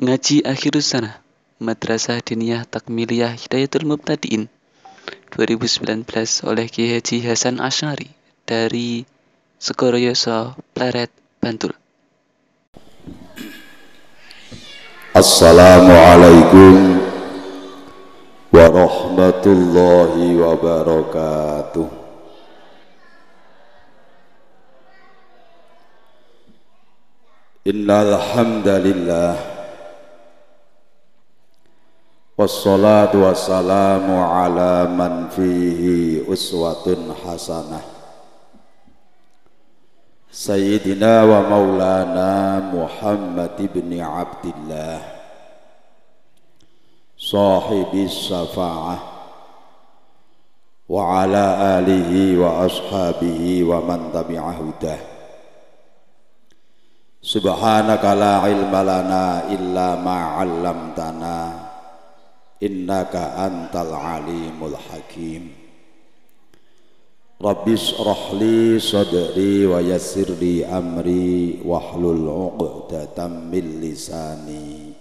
Ngaji akhir sana Madrasah Diniyah Takmiliyah Hidayatul Mubtadiin 2019 oleh Ki Haji Hasan Asyari dari Segoroyoso, Pleret, Bantul. Assalamualaikum warahmatullahi wabarakatuh. Innal hamdalillah والصلاة والسلام على من فيه أسوة حسنة. سيدنا ومولانا محمد بن عبد الله صاحب الشفاعة وعلى آله وأصحابه ومن تبع هداه. سبحانك لا علم لنا إلا ما علمتنا. Innaka antal alimul hakim. Rabbi syrah li sadri wa yassir li amri wahlul 'uqdatam min lisani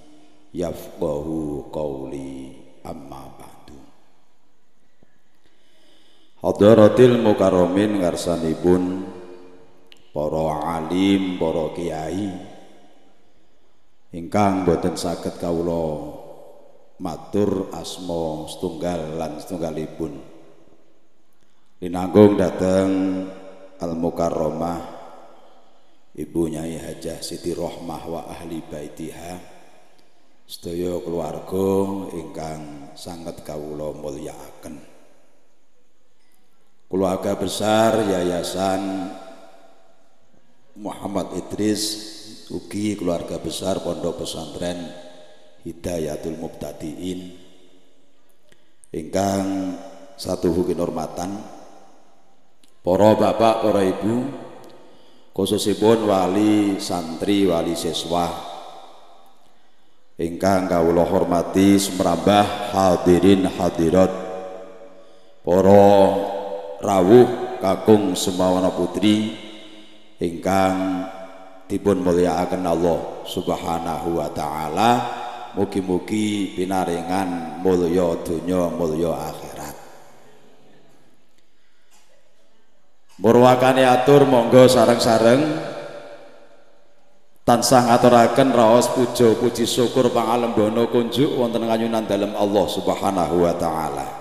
yafqahu qawli. Amma ba'du. Hadaratil mukarramin ngarsanipun para alim, para kiai. Ingkang boten saged kawula matur asma setunggal lan setunggalipun. Linanggung dateng Al-Mukarramah Ibu Nyai Hajah Siti Rohmah wa ahli baitiha sedaya keluarga ingkang sangat kawula mulyakaken. Keluarga besar Yayasan Muhammad Idris ugi keluarga besar Pondok Pesantren Hidayatul Mubtadiin. Ingkang satu hukin hormatan Para bapak, para ibu, khususipun wali santri, wali siswa ingkang kawula hormati semrambah hadirin hadirat para rawuh kakung semawana putri ingkang dipun mulyakaken Allah Subhanahu wa taala mugi-mugi pinaringan mulya donya mulya akhir Murwakane atur monggo sareng-sareng tansah ngaturaken raos puja puji syukur pangalembono kunjuk wonten kanyunan dalem Allah Subhanahu wa taala.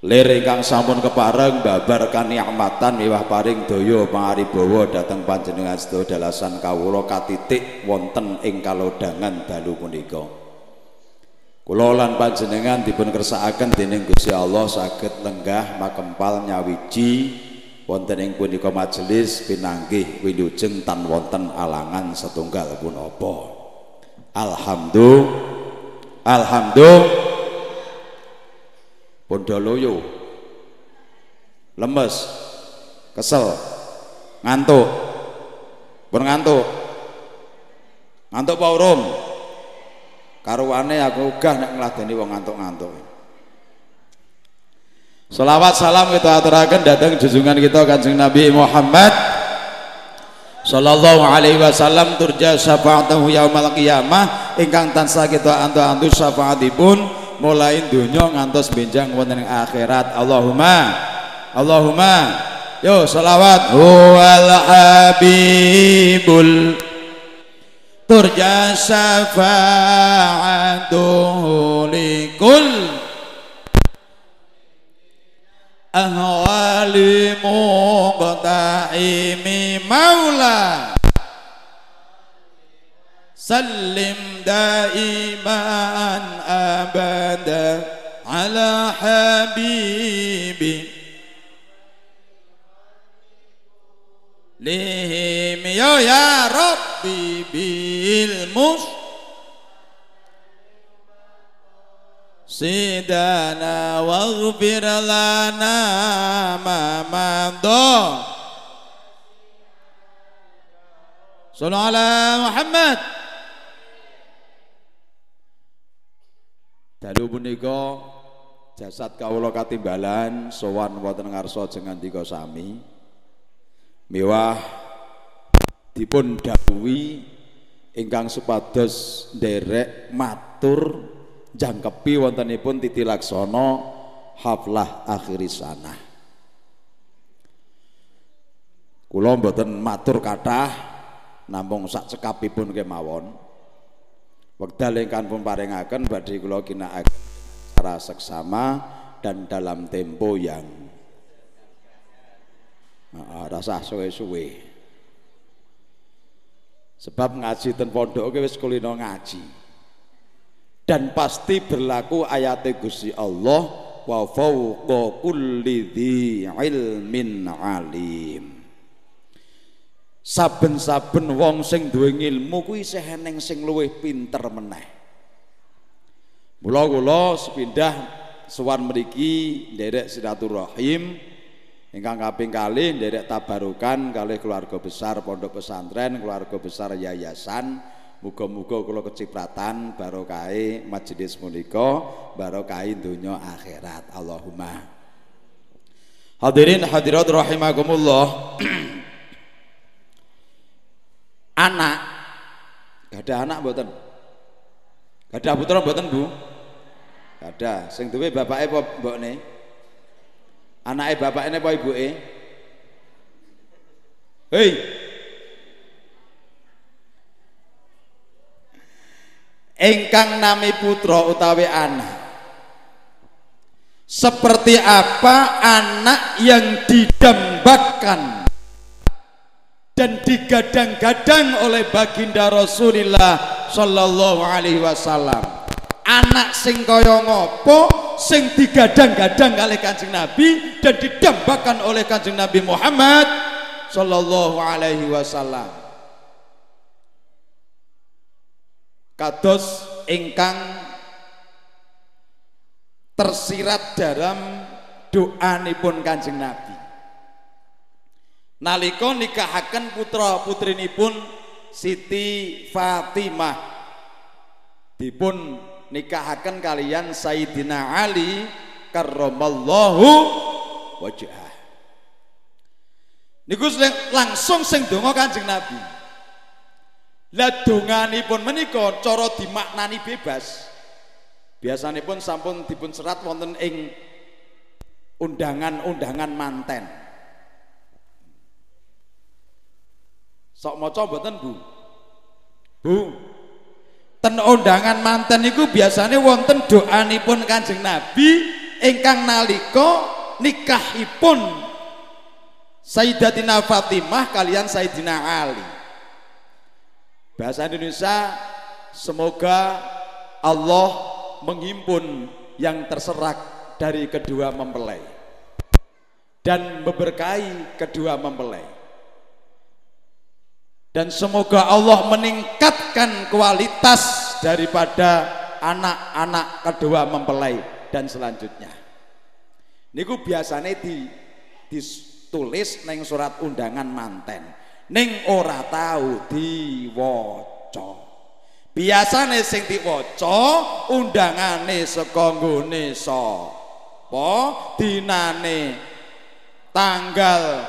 Lir ingkang sampun kepareng babar kanikmatan miwah paring daya pangaribawa dhateng panjenengan sedaya dalasan kawula katitik wonten ing kalodhangan dalu punika. Kula lan panjenengan dipun kersakaken dening Gusti Allah saged lenggah makempal nyawiji wonten ing punika majelis pinanggih wilujeng tan wonten alangan setunggal pun apa alhamdulillah alhamdulillah pondoloyo lemes. Kesel. Ngantuk. Pun ngantuk. Ngantuk Pak Urum karuane aku ugah nek ngladeni wong ngantuk-ngantuk. Salawat salam kita aturakan datang junjungan kita kanjeng Nabi Muhammad Sallallahu alaihi wasallam turja syafaatahu yaumal qiyamah. Ingkang tansah kita antu-antu syafaatipun mulai dunia ngantos benjang wonten akhirat. Allahumma Allahumma yo salawat huwal habibul turja syafaatuhu likul ahwali maula sallim دائما أبدا على حبيبي. لهم يا ربي بالمش سيدنا واغفر لنا ما مضى. صلوا على محمد. Dalu punika jasad kawula katimbalan sowan wonten ngarsa jengandika sami miwah dipun dawuhi ingkang supados nderek matur jangkepi wontenipun titi laksana haflah akhir sana. Kula mboten matur kathah namung sak cekapipun kemawon. Wekdal ingkang pun paringaken badhe kula ginakaken secara seksama dan dalam tempo yang uh, rasa suwe-suwe. Sebab ngaji ten pondok wis kulino ngaji. Dan pasti berlaku ayat Gusti Allah wa fawqa kulli ilmin alim. Saben-saben wong sing duwe ilmu kuwi isih eneng sing luwih pinter meneh. Mula kula sepindah sowan mriki nderek silaturahim ingkang kaping kalih nderek tabarukan kalih keluarga besar pondok pesantren, keluarga besar yayasan. Muga-muga kula kecipratan barokahe majelis menika, barokahe donya akhirat. Allahumma. Hadirin hadirat rahimakumullah. anak. Gak ada anak mboten? Gak ada putra mboten Bu? Gak ada. Sing duwe bapake apa mbokne? Anake bapake apa ibuke? Hei! Engkang nami putra utawi anak. Seperti apa anak yang didambakan dan digadang-gadang oleh baginda Rasulullah sallallahu alaihi wasallam. Anak sing kaya ngopo sing digadang-gadang oleh Kanjeng Nabi dan didambakan oleh Kanjeng Nabi Muhammad sallallahu alaihi wasallam. Kados ingkang tersirat dalam doa nipun Kanjeng Nabi nalika nikahaken putra putrinipun Siti Fatimah. Dipun nikahaken kalian Sayyidina Ali karramallahu wajah niku langsung sing donga Kanjeng Nabi. Lah donganipun menika cara dimaknani bebas. Biasanipun sampun dipun serat wonten ing undangan-undangan manten Sok maca mboten, Bu? Bu. Ten undangan manten niku biasanya wonten doanipun Kanjeng Nabi ingkang nalika nikahipun Sayyidatina Fatimah kalian Sayyidina Ali. Bahasa Indonesia semoga Allah menghimpun yang terserak dari kedua mempelai dan memberkahi kedua mempelai dan semoga Allah meningkatkan kualitas daripada anak-anak kedua mempelai dan selanjutnya. Niku biasanya di ditulis neng surat undangan manten. Neng ora tahu diwaca. Biasanya sing diwaca undangane saka nggone sapa? Dinane tanggal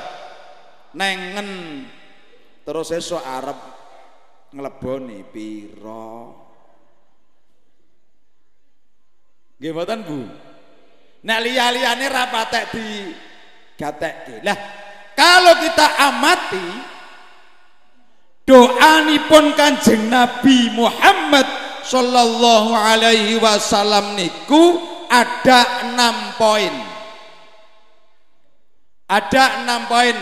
nengen terus esok Arab ngeleboni piro nggih Bu? Nek liya-liyane ra patek di gatekke lah kalau kita amati doanipun Kanjeng Nabi Muhammad sallallahu alaihi wasallam niku ada enam poin. Ada enam poin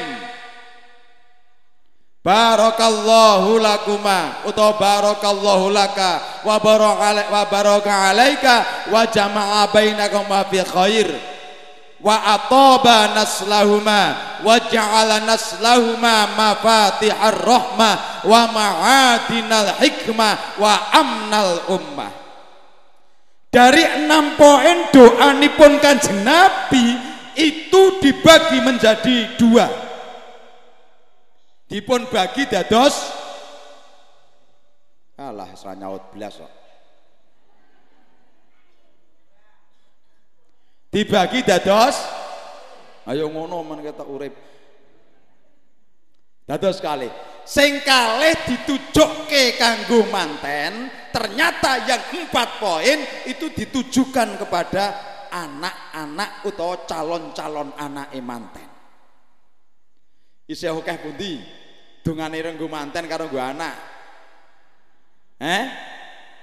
Barakallahu lakuma utawa barakallahu laka wa baraka wa baraka alaika wa jama'a bainakuma fi khair. Wa ataba naslahuma wa ja'ala naslahuma mafatihar rahmah wa ma'adinal hikmah wa amnal ummah dari enam poin doa nipun kanjeng Nabi itu dibagi menjadi dua dipun bagi dados alah ora nyaut blas kok. Dibagi dados ayo ngono men ketok urip. Dados kali. Sing kalih ditujukke kanggo manten ternyata yang empat poin itu ditujukan kepada anak-anak atau calon-calon anak manten. Isih akeh pundi dungane renggo manten karo nggo anak. Eh?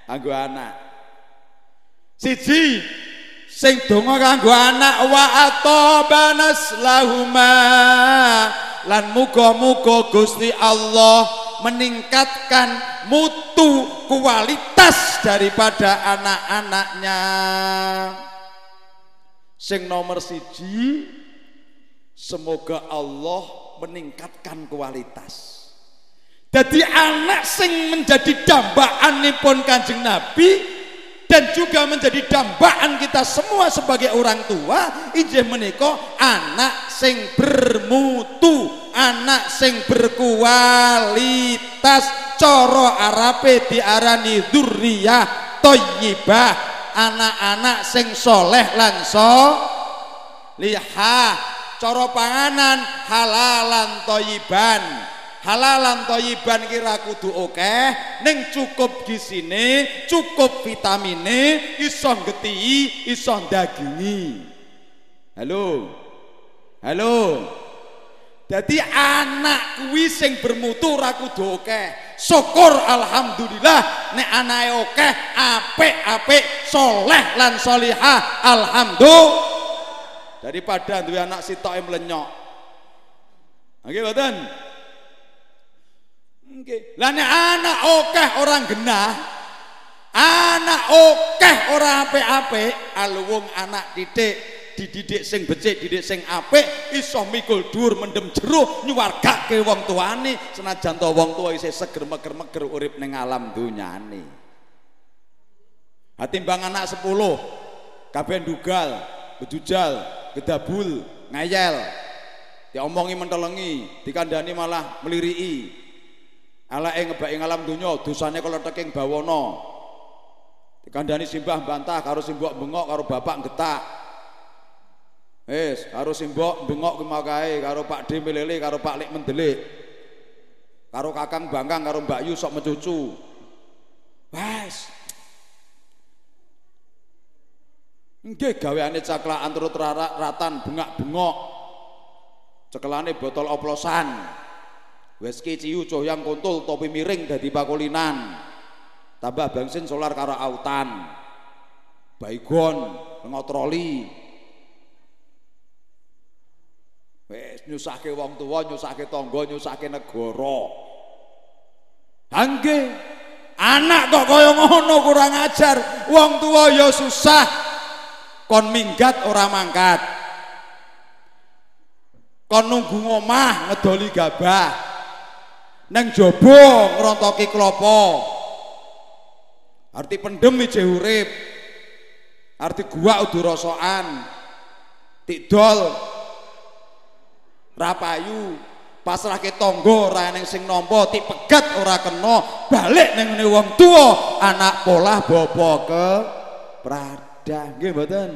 Kanggo anak. Siji sing donga kanggo anak wa atabanas lahuma lan muga-muga Gusti Allah meningkatkan mutu kualitas daripada anak-anaknya. Sing nomor siji semoga Allah meningkatkan kualitas. Jadi anak sing menjadi dambaan pun kanjeng Nabi dan juga menjadi dambaan kita semua sebagai orang tua injih menika anak sing bermutu anak sing berkualitas coro arape diarani dzurriyah thayyibah anak-anak sing soleh lan so liha coro panganan halalan toyiban. Halalan toyiban kira kudu oke neng cukup di sini cukup vitamine iso geti iso dagingi halo? Halo? Jadi anak kuwi sing bermutu ora kudu oke syukur alhamdulillah nek anake oke apik-apik soleh lan solihah alhamdulillah daripada duwe anak sitoke melenyok nggih Nggih. Lah nek anak okeh orang genah, anak okeh ora apik-apik, aluwung anak didik dididik sing becik, didik sing apik, iso mikul dhuwur mendem jero nyuwargake wong tuane senajan to wong tuwa isih seger meger-meger urip ning alam dunyane. Hatimbang anak 10 kabeh dugal, bejujal, gedabul, ngayel. Diomongi mentelengi, dikandani malah meliriki. Alake ngebaki alam donya, dosane kalau teking bawono. Dikandani simbah bantah karo simbok bengok karo bapak getak. Wis, karo simbok bengok ki kae, karo Pak D melele, karo Pak Lik mendelik. Karo Kakang Bangkang karo Mbak Yu sok mencucu. Wes. Nggih gaweane caklakan turut ratan bengak-bengok. Cekelane botol oplosan. Wes ciu yang kontul topi miring dadi pakulinan. Tambah bensin solar karo autan. Baygon, ngotroli. Wes nyusahke wong tua, nyusahke tangga, nyusahke negara. Hangge anak kok kaya ngono kurang ajar. Wong tua ya susah. Kon minggat ora mangkat. Kon nunggu ngomah ngedoli gabah. Neng jobo ngerontoki klopo. Arti pendem ije urip. Arti gua udu rosoan tidol rapayu pasrah ke tonggo ora neng sing nompo ti pegat ora kena. Balik neng wong tua anak pola bobo ke prada nggih mboten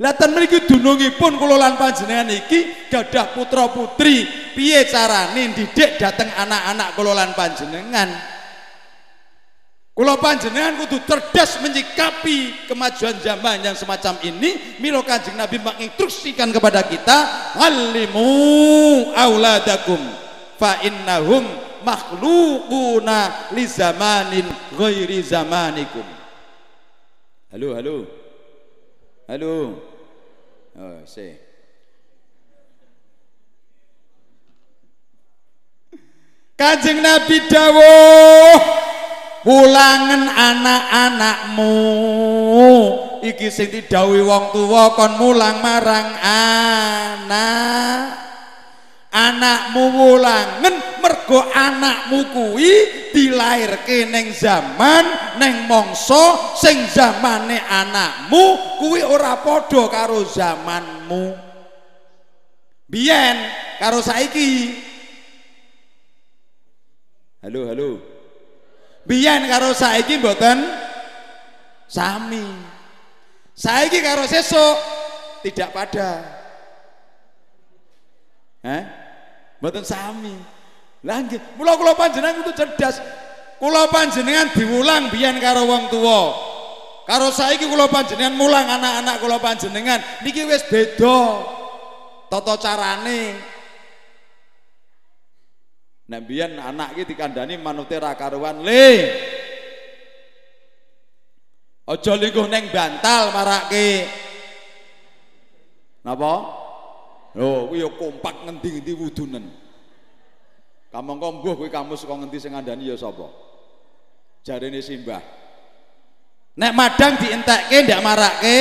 Lah ten mriki dunungipun kula lan panjenengan iki gadah putra putri, piye carane didik dateng anak-anak kula panjenengan? Kula panjenengan kudu cerdas menyikapi kemajuan zaman yang semacam ini. Milo Kanjeng Nabi menginstruksikan kepada kita, "Alimu auladakum fa innahum makhluquna li zamanin ghairi zamanikum." Halo, halo. Halo. Oh, see. Kanjeng Nabi dawuh pulangen anak-anakmu iki sing didhawuhi wong tuwa kon mulang marang anak anakmu wulangen mergo anakmu kuwi dilairke ning zaman ning mangsa sing zamane anakmu kuwi ora padha karo zamanmu. Biyen karo saiki. Halo halo. Biyen karo saiki mboten? Sami. Saiki karo sesuk? Tidak pada. Eh Mboten sami. Lah nggih, mula kula panjenengan itu cerdas. Kula panjenengan diulang biyen karo wong tuwa. Karo saiki kula panjenengan mulang anak-anak kula panjenengan niki wis beda. Tata carane. Nek biyen anak iki dikandani manute ra karuan, "Le, Aja lingkuh neng bantal marake. Napa? Lho, kuwi ya kompak ngendi-endi wudunen. Kamangka mbuh kuwi kamu saka ngendi sing ngandani ya sapa? Jarene Simbah. Nek madang dientekke ndak marake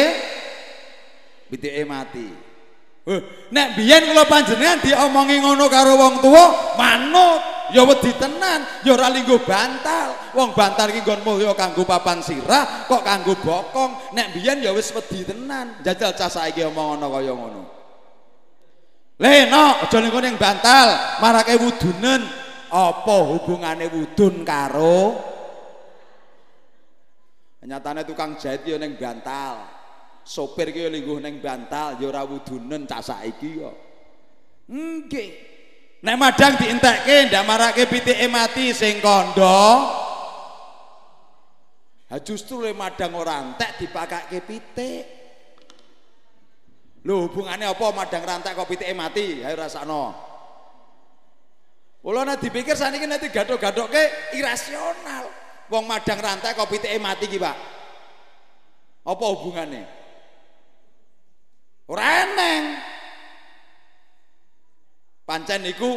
pitike mati. Heh, nek biyen kula panjenengan diomongi ngono karo wong tuwa, manut ya wedi tenan ya ora linggo bantal wong bantal iki nggon mulya kanggo papan sirah kok kanggo bokong nek biyen ya wis wedi tenan jajal cah saiki omong ngono kaya ngono Leno, aja ning bantal, marake wudunen. Apa hubungane wudun karo Nyatane tukang jahit ya ning bantal. Sopir ki ya lingguh ning bantal ya ora wudunen cah saiki kok. Nggih. Nek madang dientekke ndak marake pitike mati sing kandha. Ha justru le madang ora entek dipakake pitik. Lho hubungane apa madang rantek kok pitike mati? Ayo. Kula nek dipikir saniki nek digathok-gathokke irasional. Wong madang rantek kok pitike mati ki, Pak. Apa hubungane? Ora eneng. pancen niku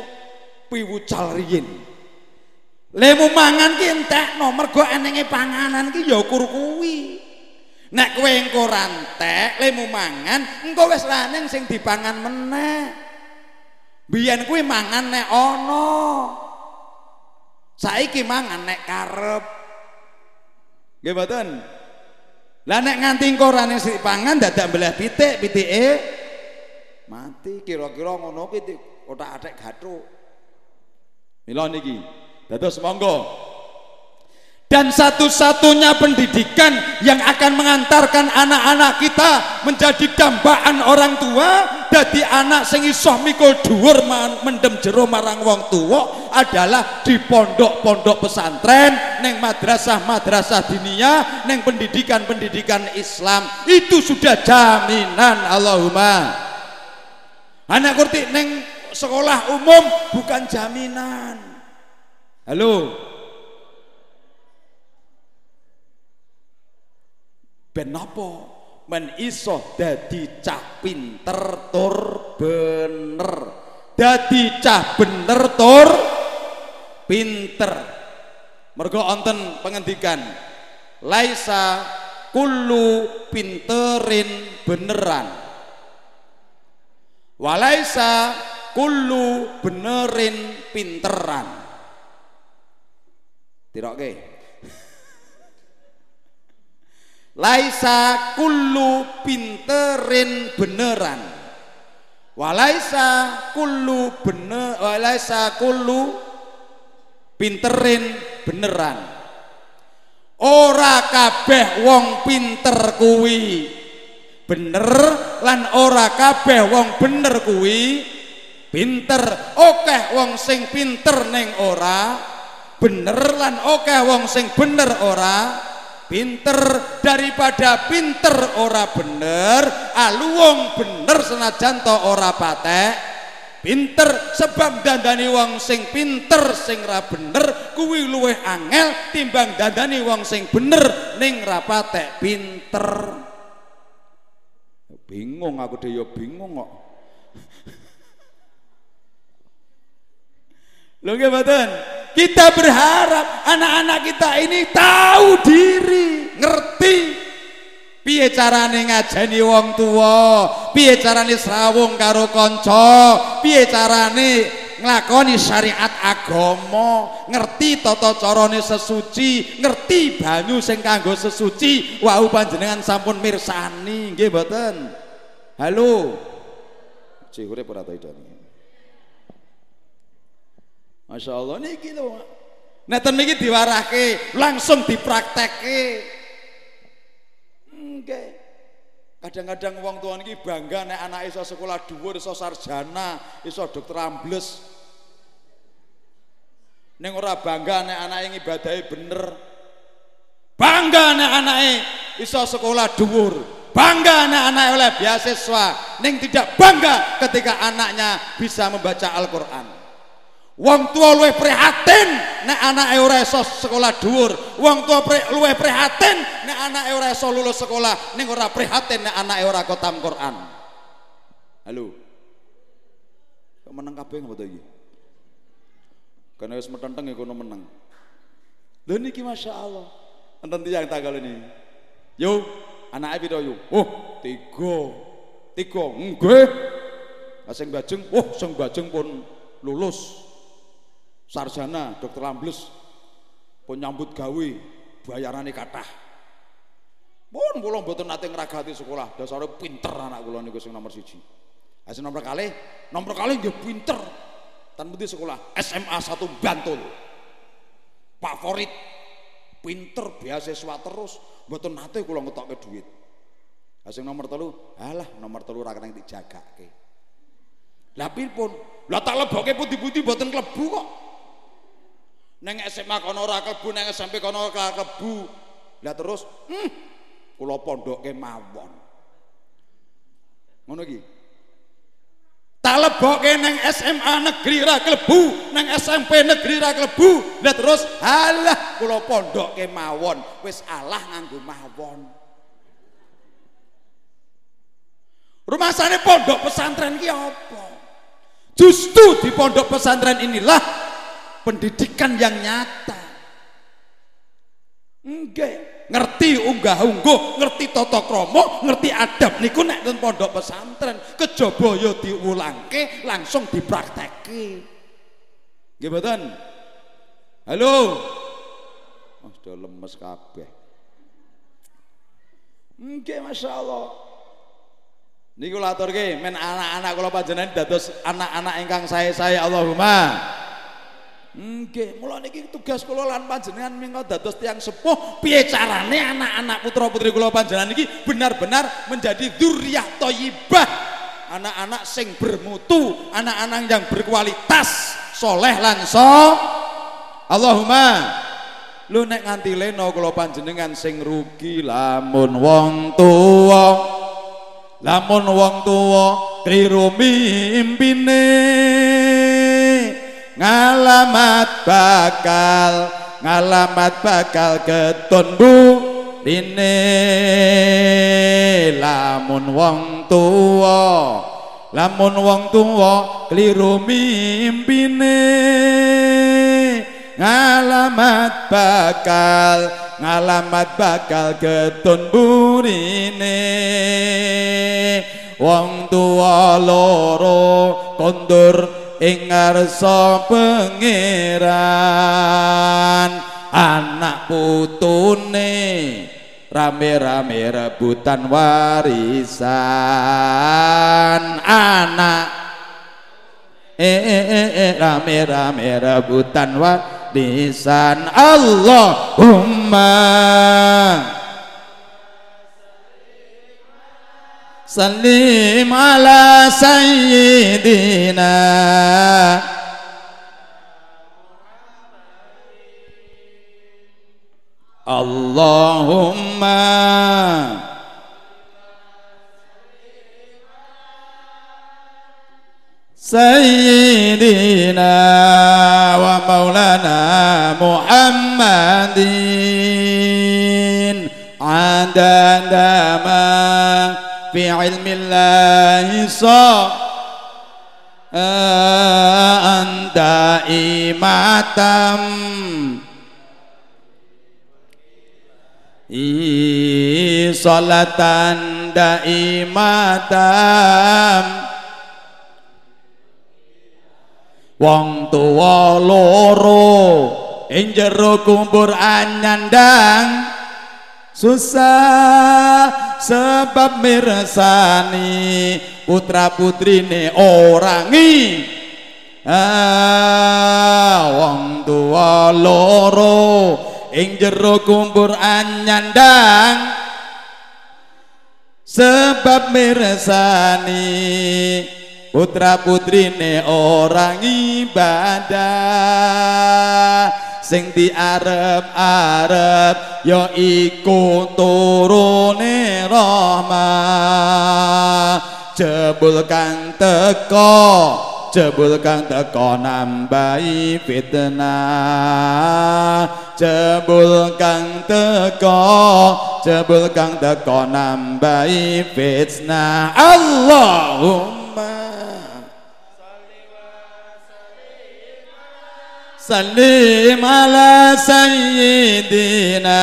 piwucal riyin lemu mangan ki entekno mergo enenge panganan ki ya ukur kuwi nek kowe engko rantek lemu mangan engko wis laneng sing dipangan meneh biyen kuwi mangan nek ana saiki mangan nek karep nggih mboten lah nek nganti engko rane sing pangan dadak mbelah pitik pitike mati kira-kira ngono ki otak atik gathuk. Mila niki. Dados monggo. Dan satu-satunya pendidikan yang akan mengantarkan anak-anak kita menjadi dambaan orang tua dadi anak sing iso mikul dhuwur mendem jero marang wong tua adalah di pondok-pondok pesantren, neng madrasah-madrasah diniyah, neng pendidikan-pendidikan Islam. Itu sudah jaminan Allahumma. Anak kurti neng sekolah umum bukan jaminan. Halo. Ben napa? Men iso dadi cah pinter tur bener. Dadi cah bener tur pinter. Mergo wonten pengendikan laisa kullu pinterin beneran. Walaisa kullu benerin pinteran tiroke laisa kullu pinterin beneran. Walaisa kullu bener walaisa kullu pinterin beneran. Ora kabeh wong pinter kuwi. Bener lan ora kabeh wong bener kuwi. Pinter oke wong sing pinter neng ora. Bener lan oke wong sing bener ora pinter daripada pinter ora bener alu wong bener senajan to ora patek. Pinter sebab dandani wong sing pinter sing ra bener kuwi luwih angel timbang dandani wong sing bener ning ra patek pinter. Bingung aku dhewe bingung kok. Loh mboten? Kita berharap anak-anak kita ini tahu diri, ngerti. Piye carane ngajeni wong tua, piye carane srawung karo kanca, piye carane nglakoni syariat agama, ngerti tata carane sesuci, ngerti banyu sing kanggo sesuci. Wau panjenengan sampun mirsani, nggih mboten? Halo. Cih urip Masya Allah niki lho. Neten niki diwarahke, langsung dipraktekke. Nggih. Kadang-kadang wong tua niki bangga nek anak iso sekolah dhuwur, iso sarjana, iso dokter ambles. ning ora bangga nek anake ngibadahi bener bangga nek anake iso sekolah dhuwur bangga nek anake oleh beasiswa ning tidak bangga ketika anaknya bisa membaca Al-Qur'an Wong tua luwe prihatin nek anake ora iso sekolah dhuwur. Wong tua pre, prihatin nek anake ora iso lulus sekolah, ning ora prihatin nek anake ora khatam Quran. Halo. Kok meneng kabeh ngopo iki? Karena wis metenteng ya kono meneng. Lho niki masyaallah. Enten tiyang tanggal ini. Yo, anake piro yo? Oh, tiga. Tiga. Nggih. Sing bajeng, oh sing bajeng pun lulus sarjana dokter ambles pun nyambut gawe bayarane kathah. Pun kula mboten nate ngragati sekolah. Dasare pinter anak kula niku sing nomor siji. Sing nomor kali nomor kali nggih pinter. Tan sekolah? SMA 1 Bantul. Favorit pinter beasiswa terus. Mboten nate kula ngetokke duit. Sing nomor telu alah nomor telu ra kena dijagake lah pun lah tak leboke putih-putih mboten klebu kok neng SMA kono ora klebu neng SMP kono ora klebu lah terus hmm, kula pondoke mawon. Ngono iki? Tak leboke neng SMA negeri ra klebu neng SMP negeri ra klebu lah terus alah kula pondoke mawon. Wis alah nganggo mawon. Rumah sana pondok pesantren ki apa? Justru di pondok pesantren inilah pendidikan yang nyata. Enggak ngerti unggah ungguh ngerti toto kromo ngerti adab niku nek ten pondok pesantren kejaba ya diulangke langsung diprakteke nggih halo? Oh sudah lemes kabeh. Nggih masyaallah. Niku laturke men anak-anak kula panjenengan dados anak-anak ingkang saya-saya Allahumma Nggih, mula niki tugas kula lan panjenengan mengko dados tiang sepuh, piye carane anak-anak putra-putri kula panjenengan iki benar-benar menjadi dzurriyyah thayyibah. Anak-anak sing bermutu, anak-anak yang berkualitas, soleh lan so. Allahumma lu nek nganti leno kula panjenengan sing rugi lamun wong tuwa lamun wong tuwa kliru mimpine ngalamat bakal ngalamat bakal ketun bu dine lamun wong tua lamun wong tua keliru mimpine. Ngalamat bakal ngalamat bakal ketun burine wong tua loro kondur ing ngarsa pangeran anak putune rame-rame rebutan warisan. Anak eh, eh, eh, eh rame-rame rebutan warisan. Allahumma Salim ala sayyidina. Allahumma. Sayyidina wa maulana Muhammadin. Adada ma في علم الله صار أن دائمة صلاة دائمة Wong tuwa loro ing jero kubur anyandang Susah sebab mirsani putra putrine orangi. Ah wong tua loro ing jero kumpur anyandang. Sebab mirsani putra putrine orang ibadah sing diarep-arep ya iku turune rahmat jebul kang teko jebul kang teko nambahi fitnah. Jebul kang teko jebul kang teko nambahi fitnah. Allahumma Salim ala sayyidina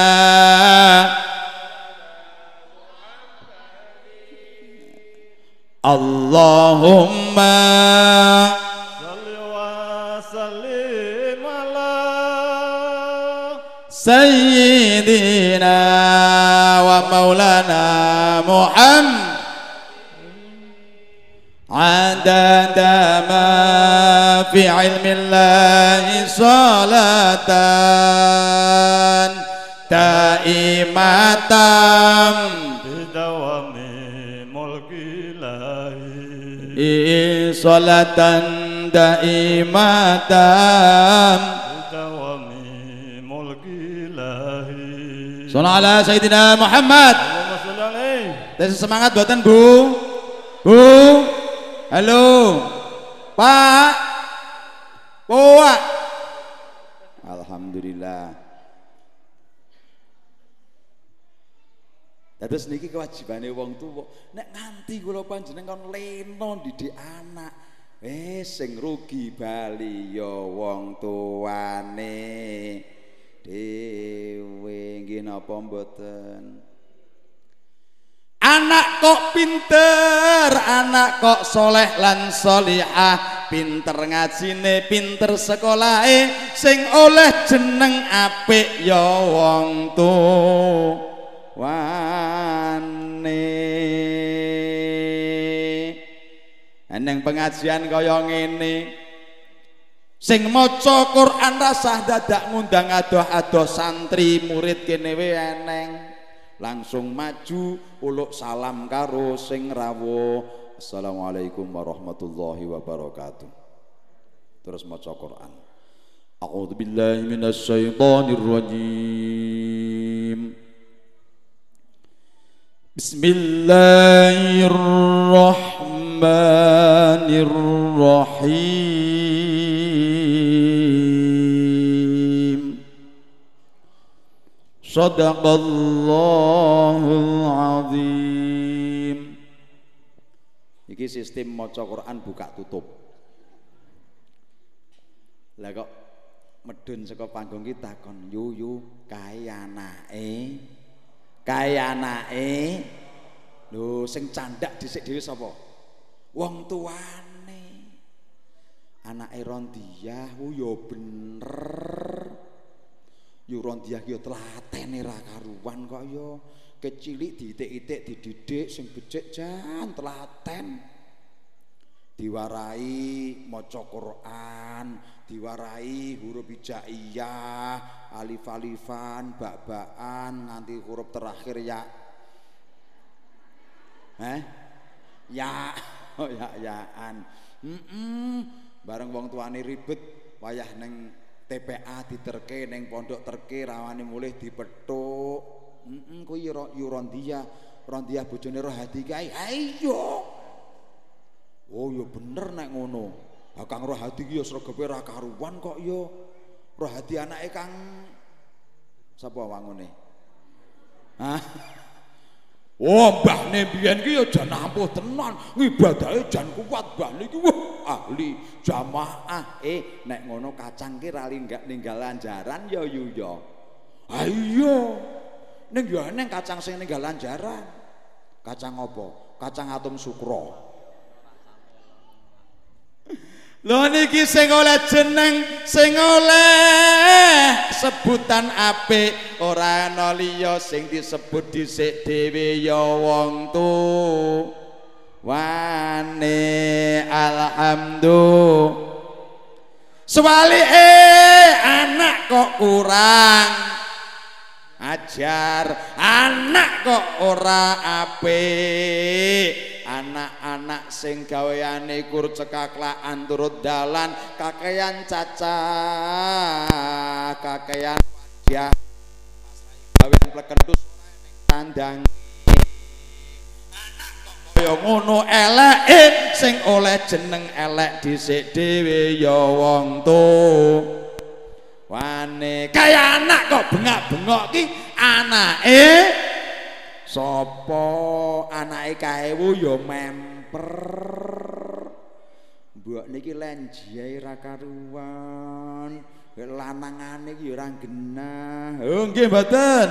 Allahumma Salli wa sallim ala Sayyidina wa maulana Muhammad عدد ما في علم الله صلاة دائمة بدوام ملك الله صلاة دائمة بدوام ملك الله صلى على سيدنا محمد اللهم صل عليه Tes semangat buatan Bu Bu Halo. Pak. Pak Alhamdulillah. Terus niki kewajibane wong tuwa. Nek nganti kula panjenengan leno didik anak eh sing rugi bali ya wong tuane dhewe nggih napa mboten Anak kok pinter, anak kok soleh lan solihah, pinter ngajine, pinter sekolahe, sing oleh jeneng apik ya wong tuwane. Eneng pengajian kaya ngene. Sing maca Quran rasah dadak ngundang adoh-adoh santri murid kene eneng. Langsung maju uluk salam karo sing rawuh. Assalamualaikum warahmatullahi wabarakatuh. Terus maca Quran. A'udzu billahi minasy syaithanir rajim. Bismillahirrahmanirrahim. Sadaqallahul azim. Iki sistem maca Quran buka tutup. Lah kok medun saka panggung kita kon yu yu kae anake. Kae anake. Lho sing candak dhisik dhewe sapa? Wong tuane. Anake Rondiah ku ya bener. Yo Rondiah ki yo telatene ra karuan kok yo. Kecilik diitik-itik dididik sing becik jan telaten. Diwarai maca Quran, diwarai huruf hijaiyah, alif-alifan, bak-bakan nganti huruf terakhir ya. Eh? Ya, oh ya yaan. Heeh. Bareng wong tuane ribet wayah neng TPA diterke neng pondok terke rawane mulih dipethuk. Heeh kuwi yo Rondia. Rondia bojone Rohadi kae. Ayo. Oh yo bener nek ngono. Kang Rohadi ki yo sregepe ra kok yo. Rohadi anake Kang sapa wangune? Hah? Oh, mbahne biyen ki ya jan ampuh tenan, ngibadahe jan kuat mbah niki wah ahli jamaah. Eh, nek ngono kacang ki ra ninggal ninggal anjaran ya yu ya. Ayo. Ning ya neng kacang sing ninggal anjaran. Kacang apa? Kacang atom sukro. Lho niki sing oleh jeneng sing oleh sebutan apik ora ana liya sing disebut dhisik dhewe ya wong tu. Wane alhamdulillah. Swalike anak kok kurang ajar anak kok ora apik anak-anak sing gaweane kur cekaklaan turut dalan kakean cacah kakean dia gawean plekentus tandang kaya ngono eleke sing oleh jeneng elek dhisik dhewe ya wong wane kaya anak kok bengak-bengok ki anake sapa anake kaewu ya memper. Mbok niki lenjiae ra karuan. Lanangane iki ya ora genah. Oh nggih mboten.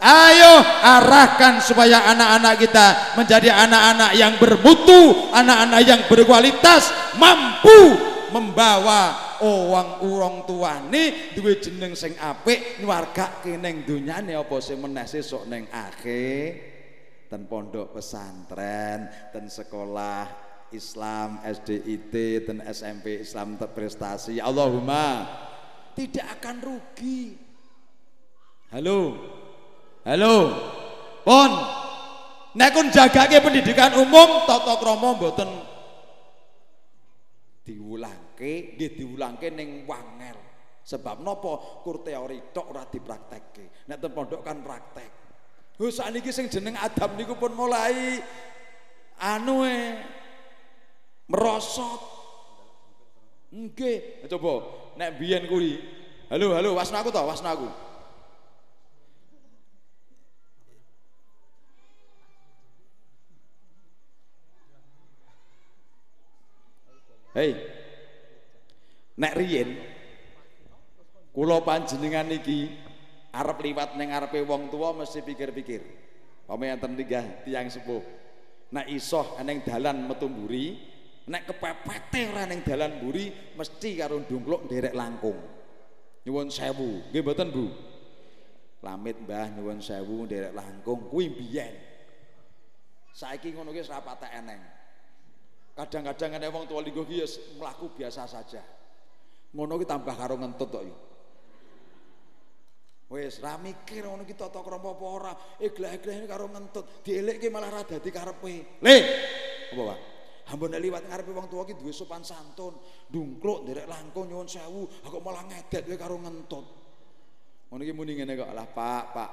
Ayo arahkan supaya anak-anak kita menjadi anak-anak yang bermutu, anak-anak yang berkualitas, mampu membawa orang urong tuane duwe jeneng sing apik nyuwargake ning donyane apa sing meneh sesuk ning akhir ten pondok pesantren ten sekolah Islam SDIT dan SMP Islam terprestasi Allahumma. Tidak akan rugi. Halo. Halo. Pun. Nek kun jagake pendidikan umum tata krama mboten diwulangke, nggih diwulangke ning wangel. Sebab napa kur teori tok ora dipraktekke. Nek ten pondok kan praktek. Hus saniki sing jeneng adab niku pun mulai anu e merosot. Nggih, coba nek biyen kuwi. Halo, halo, wasna aku to, wasna aku. Hei. Nek riyen kula panjenengan iki arep liwat ning ngarepe wong tua mesti pikir-pikir. Pame enten tiga tiang sepuh. Nek isoh eneng dalan metu mburi, nek kepepete ora ning dalan mburi mesti karo ndungkluk nderek langkung. Nyuwun sewu, nggih mboten Bu? Lamit Mbah nyuwun sewu nderek langkung kuwi biyen. Saiki ngono ki patek eneng. Kadang-kadang ada wong tua linggo ki mlaku biasa saja. Ngono ki tambah karo ngentut tok yo. Wis ra mikir ngono ki tata krama apa ora. Eglah-eglah karo ngentut, dielekke malah ra dadi karepe. Le. Apa, Pak? Ampun liwat ngarepe wong tua ki duwe sopan santun, ndungkluk nderek langkung nyuwun sewu, aku malah ngedet kowe karo ngentut. Ngono ki muni ngene kok, lah Pak, Pak.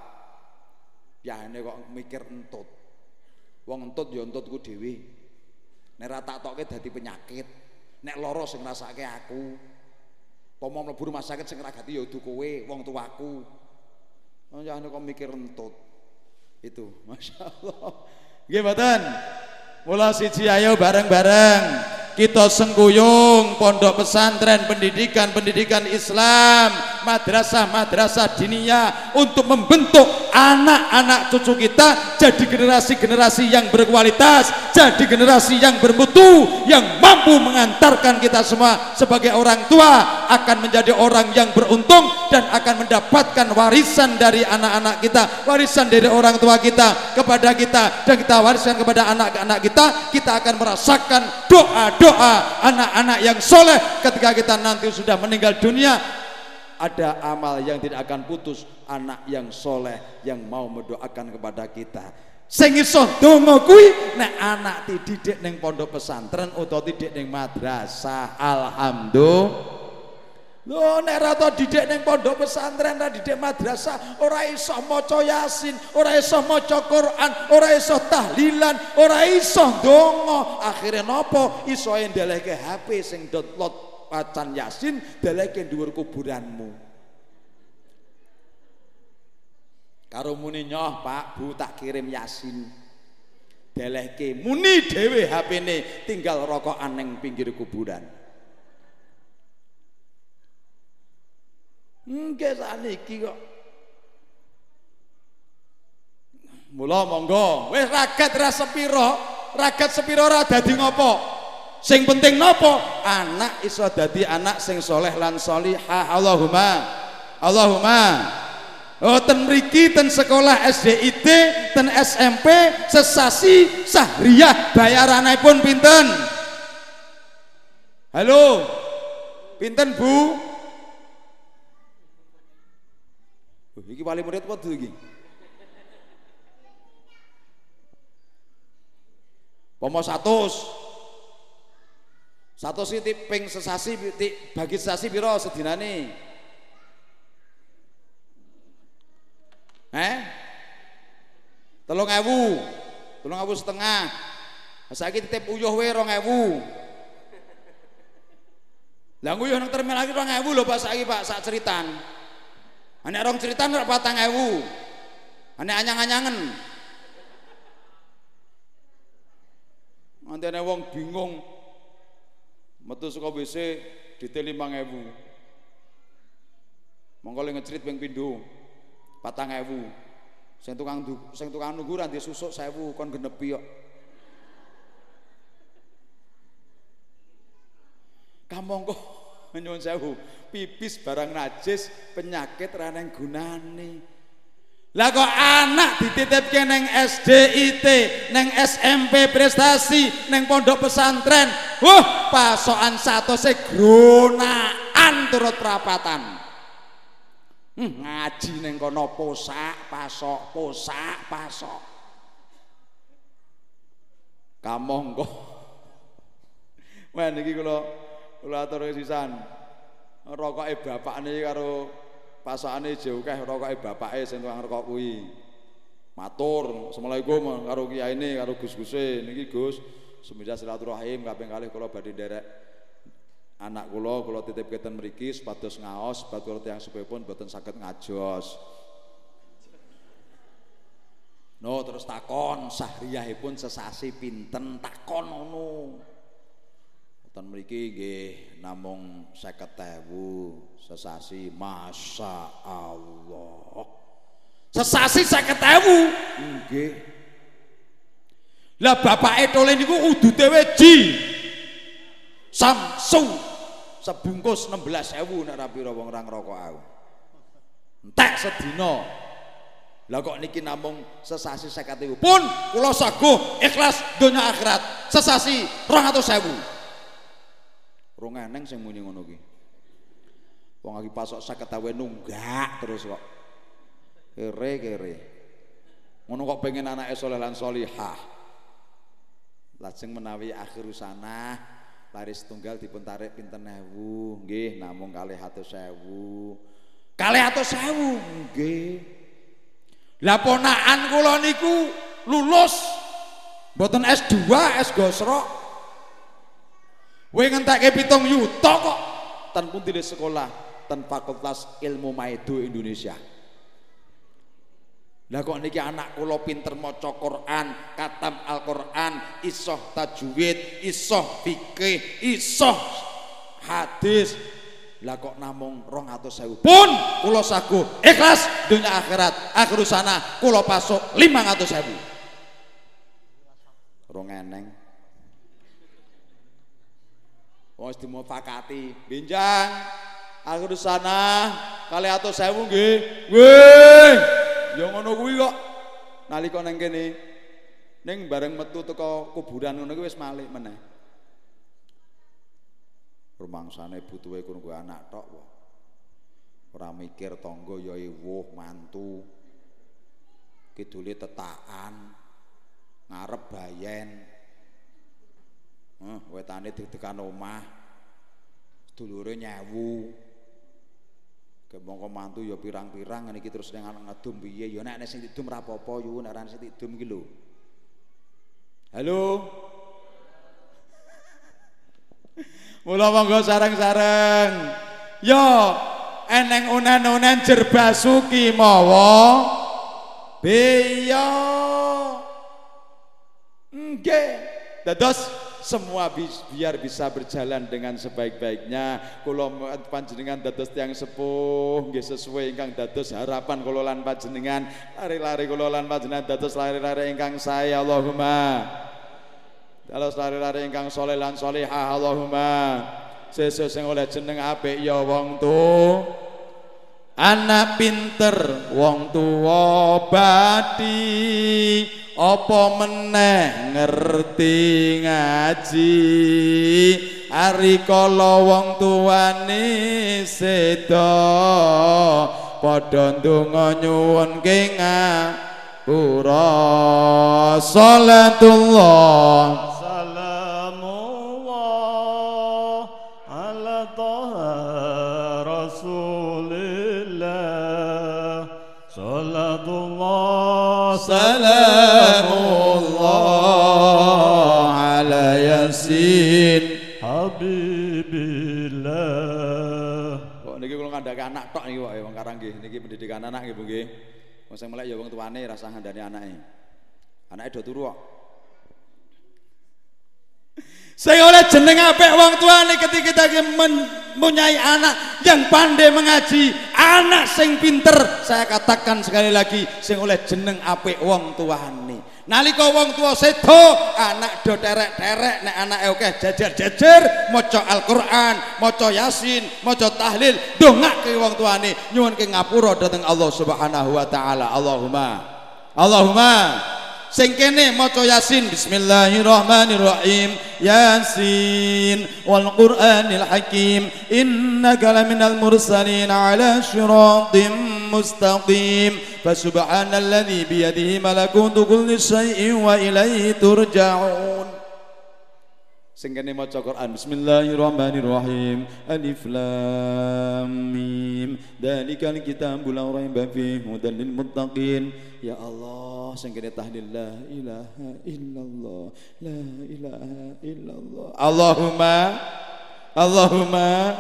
Yane kok mikir entut. Wong entut ya entutku dhewe. Nek ra tak tokke dadi penyakit. Nek lara sing ngrasake aku. Pomo mlebu rumah sakit sing ragati ya udu kowe, wong tuaku. Oh, jangan kok mikir entut. Itu, Masya Allah. Nggih mboten? Mula siji ayo bareng-bareng kita sengkuyung pondok pesantren pendidikan-pendidikan Islam madrasah-madrasah diniyah untuk membentuk anak-anak cucu kita jadi generasi-generasi yang berkualitas jadi generasi yang bermutu yang mampu mengantarkan kita semua sebagai orang tua akan menjadi orang yang beruntung dan akan mendapatkan warisan dari anak-anak kita warisan dari orang tua kita kepada kita. Dan kita wariskan kepada anak-anak kita kita akan merasakan doa-doa doa anak-anak yang soleh. Ketika kita nanti sudah meninggal dunia ada amal yang tidak akan putus. Anak yang soleh yang mau mendoakan kepada kita. Sing iso donga kuwi nek anak dididik ning pondok pesantren utawa didik ning madrasah. Alhamdulillah Lho nek ra tau didik ning pondok pesantren ra didik madrasah, ora iso maca Yasin, ora iso maca Quran, ora iso tahlilan, ora iso ndonga. Akhire napa? Iso ndeleke HP sing download wacan Yasin deleke dhuwur kuburanmu. Karo muni nyoh Pak, Bu tak kirim Yasin. Delehke muni dhewe HP-ne tinggal rokokan ning pinggir kuburan. Nggih saniki kok. Mula monggo, wis ragat ra sepiro, ragat sepiro ora dadi ngopo. Sing penting nopo? Anak iso dadi anak sing soleh lan solihah. Allahumma. Allahumma. Oh ten mriki ten sekolah SDIT, ten SMP sesasi sahriyah bayaranipun pinten? Halo. Pinten Bu? Iki wali murid padha iki. Pomo 100. Satu sih ping sesasi bagi sesasi piro sedinane? Eh? Telung ewu, telung ewu setengah. Saiki titip uyuh wae rong ewu. Lah nguyuh nang terminal lagi rong ewu lho Pak saiki Pak sak ceritan. Nek rong ceritan ora patang ewu. Nek anyang-anyangen. Nanti ada wong bingung metu saka WC detail 5000 monggo le ngecerit ping pindho 4000 sing tukang sing tukang nunggu ra susuk 1000 kon genepi kok kamongko nyuwun sewu pipis barang najis penyakit ra nang gunane lah kok anak dititipke neng SDIT, neng SMP prestasi, neng pondok pesantren. Wah, pasokan satu segronaan turut perapatan. Hmm, ngaji neng kono posak, pasok, posak, pasok. Kamonggo. Wah niki kula kula atur sisan. Rokoke bapakne karo pasakane jauh keh rokoke bapake sing tukang rokok kuwi. Matur, Assalamualaikum karo kiyaine karo Gus-guse niki Gus. Semoga silaturahim kaping kalih kula badhe nderek anak kula kula titip keten mriki supados ngaos batur tiyang sepipun boten saged ngajos. No terus takon sahriyahipun sesasi pinten takon ngono. Wonten mriki nggih namung 50.000 sesasi Masya Allah. Sesasi 50.000. Nggih. Lah bapake tole niku udute ji. Samsung sebungkus 16.000 nek ra pira wong ra ngrokok aku. Entek sedina. Lah kok niki namung sesasi 50.000. Pun kula saguh ikhlas donya akhirat. Sesasi 200.000. Rong eneng sing muni ngono ki. Wong lagi pasok sakit awe nunggak terus kok. Kere kere. Ngono kok pengen anake soleh lan solihah. Lajeng menawi akhir usana laris tunggal dipun tarik pinten ewu nggih namung kalih atus ewu. Kalih atus ewu nggih. Lah ponakan kula niku lulus mboten S2, S gosrok. Kowe ngentekke pitung yuta kok pun tidak sekolah tan Fakultas Ilmu Maido Indonesia. Lah kok niki anak kula pinter maca Quran, katam Al-Qur'an, isoh tajwid, isoh fikih, isoh hadis. Lah kok namung 200.000. Pun kula sagu ikhlas dunia akhirat, akhir sana kula pasuk 500.000. Rong eneng. Wong wis dimufakati, benjang aku di sana kali atau sewu nggih. Nggih. Ya ngono kuwi kok. Nalika nang kene ning bareng metu teko kuburan ngono kuwi wis malik meneh. Rumangsane butuhe kuwi anak tok wae. Ora mikir tangga ya ewuh mantu. Kidule tetakan ngarep bayen Heh, wetane deg-degan omah. Dulure nyewu. Kemongko mantu ya pirang-pirang ngene iki terus ning ngedum piye ya nek sing didum ra apa-apa yo nek ora sing didum iki lho. Halo. Mula monggo sareng-sareng. Yo eneng unen-unen jer basuki mawa. Beyo. Nggih. Dados semua biar bisa berjalan dengan sebaik-baiknya. Kula panjenengan dados tiang sepuh nggih sesuai ingkang dados harapan kula lan panjenengan. Lari-lari kula lan panjenengan dados lari-lari ingkang saya Allahumma. Dados lari-lari ingkang soleh lan solehah Allahumma. Sesuk sing oleh jeneng apik ya wong tu. Anak pinter wong tuwa bati apa meneh ngerti ngaji? Ari kala wong tuane seda. Padha ndonga nyuwun kengapura salatullah Salamullah ala Yasin Habibillah Kok niki kula ngandhake anak tok niki kok ya wong karang nggih niki pendidikan anak nggih Bu nggih. Wong sing melek ya wong tuane rasa ngandani anake. Anake do turu kok. Sing oleh jeneng apik wong tuane ketika kita mempunyai anak yang pandai mengaji, anak sing pinter. Saya katakan sekali lagi, sing oleh jeneng apik wong tuane. Nalika wong tua sedo, anak do terek-terek nek anake akeh jajar-jajar maca Al-Qur'an, maca Yasin, maca tahlil, dongake wong tuane nyuwun ke ngapura dhateng Allah Subhanahu wa taala. Allahumma Allahumma sing kene maca yasin bismillahirrahmanirrahim yasin wal qur'anil hakim innaka laminal mursalin ala siratim mustaqim fasubhanalladzi biyadihi malakutu kulli syai'in wa ilaihi turja'un sing kene maca Quran. Bismillahirrahmanirrahim. Alif Lam Mim. Dzalikal kitabul la raiba fihi hudan lil muttaqin. Ya Allah sing kene tahlil la ilaha illallah la ilaha illallah. Allahumma Allahumma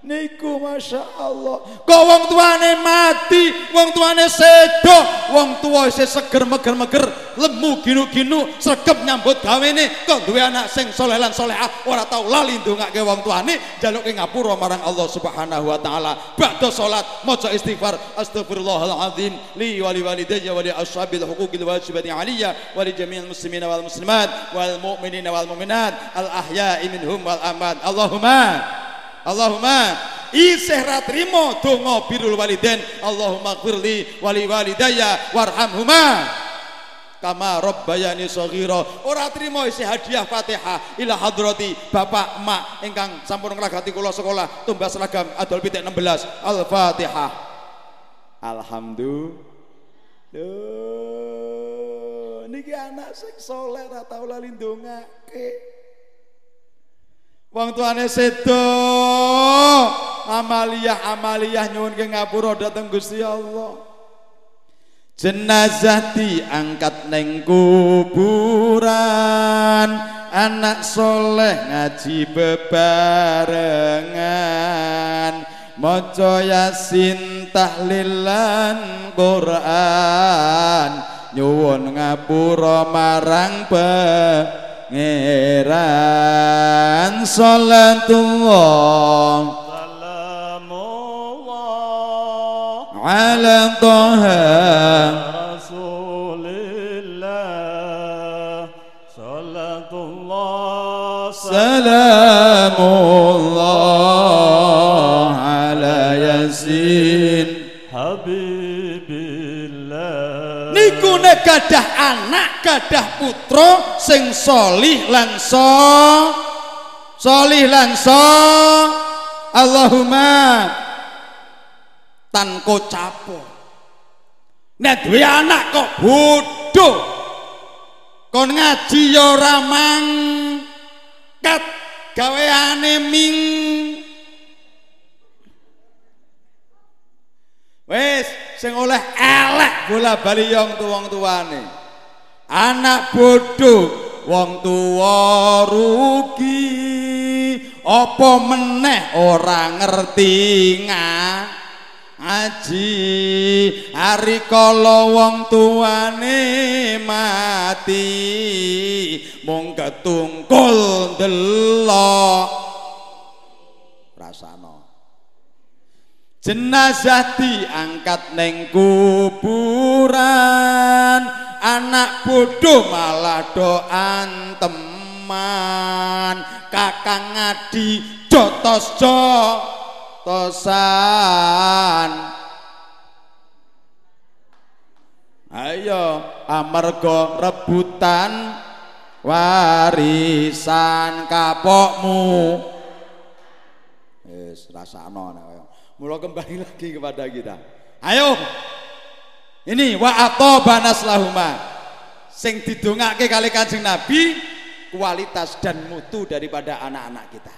Niku Masya Allah. Kok wong tuane mati Wong tuane sedo Wong tua isih seger meger meger Lemu ginu ginu Sregep nyambut gawe ini Kok duwe anak sing soleh lan solehah Ora tau lali ndongake wong tuane Jaluk ke ngapura marang Allah subhanahu wa ta'ala. Ba'da sholat Moja istighfar Astagfirullahaladzim Li wali walidayya wali ashabil hukukil wajibati aliyya Wali jami'al muslimina wal muslimat Wal mu'minina wal mu'minat Al ahya'i minhum wal amad Allahumma Allahumma isih ra trimo donga birrul walidain. Allahumma gfirli wali walidayya warhamhuma. Kama rabbayani shaghira ora trimo isih hadiah Fatihah. Ila hadrati bapak emak ingkang sampun nglagati kula sekolah tumbas seragam adol pitik 16 Al-Fatihah. Alhamdulillah. Niki anak sing saleh ra tau lali ndongake Wong tuane sedo. Amaliyah amaliyah nyuwun ke ngapura dateng Gusti Allah. Jenazah diangkat neng kuburan. Anak soleh ngaji bebarengan. Maca yasin tahlilan Quran. Nyuwun ngapura marang be pangeran salatullah Salamullah ala toha. Rasulillah. Salatullah. Salamullah Nek gadah anak gadah putra sing solih lan so solih lan so. Allahumma tanko capo nek duwe anak kok bodoh. Kon ngaji ya ora mangkat gaweane ming wis sing oleh elek bola bali yang tuwang tuane. Anak bodoh wong tuwa rugi. Apa meneh ora ngerti ngaji hari kala wong tuane mati mung ketungkul delok jenazah diangkat neng kuburan. Anak bodoh malah doan teman. Kakang ngadi jotos jotosan ayo amarga rebutan warisan kapokmu. Wis rasakno kaya Mula kembali lagi kepada kita. Ayo. Ini wa atobanas lahuma. Sing didongake kali Kanjeng Nabi kualitas dan mutu daripada anak-anak kita.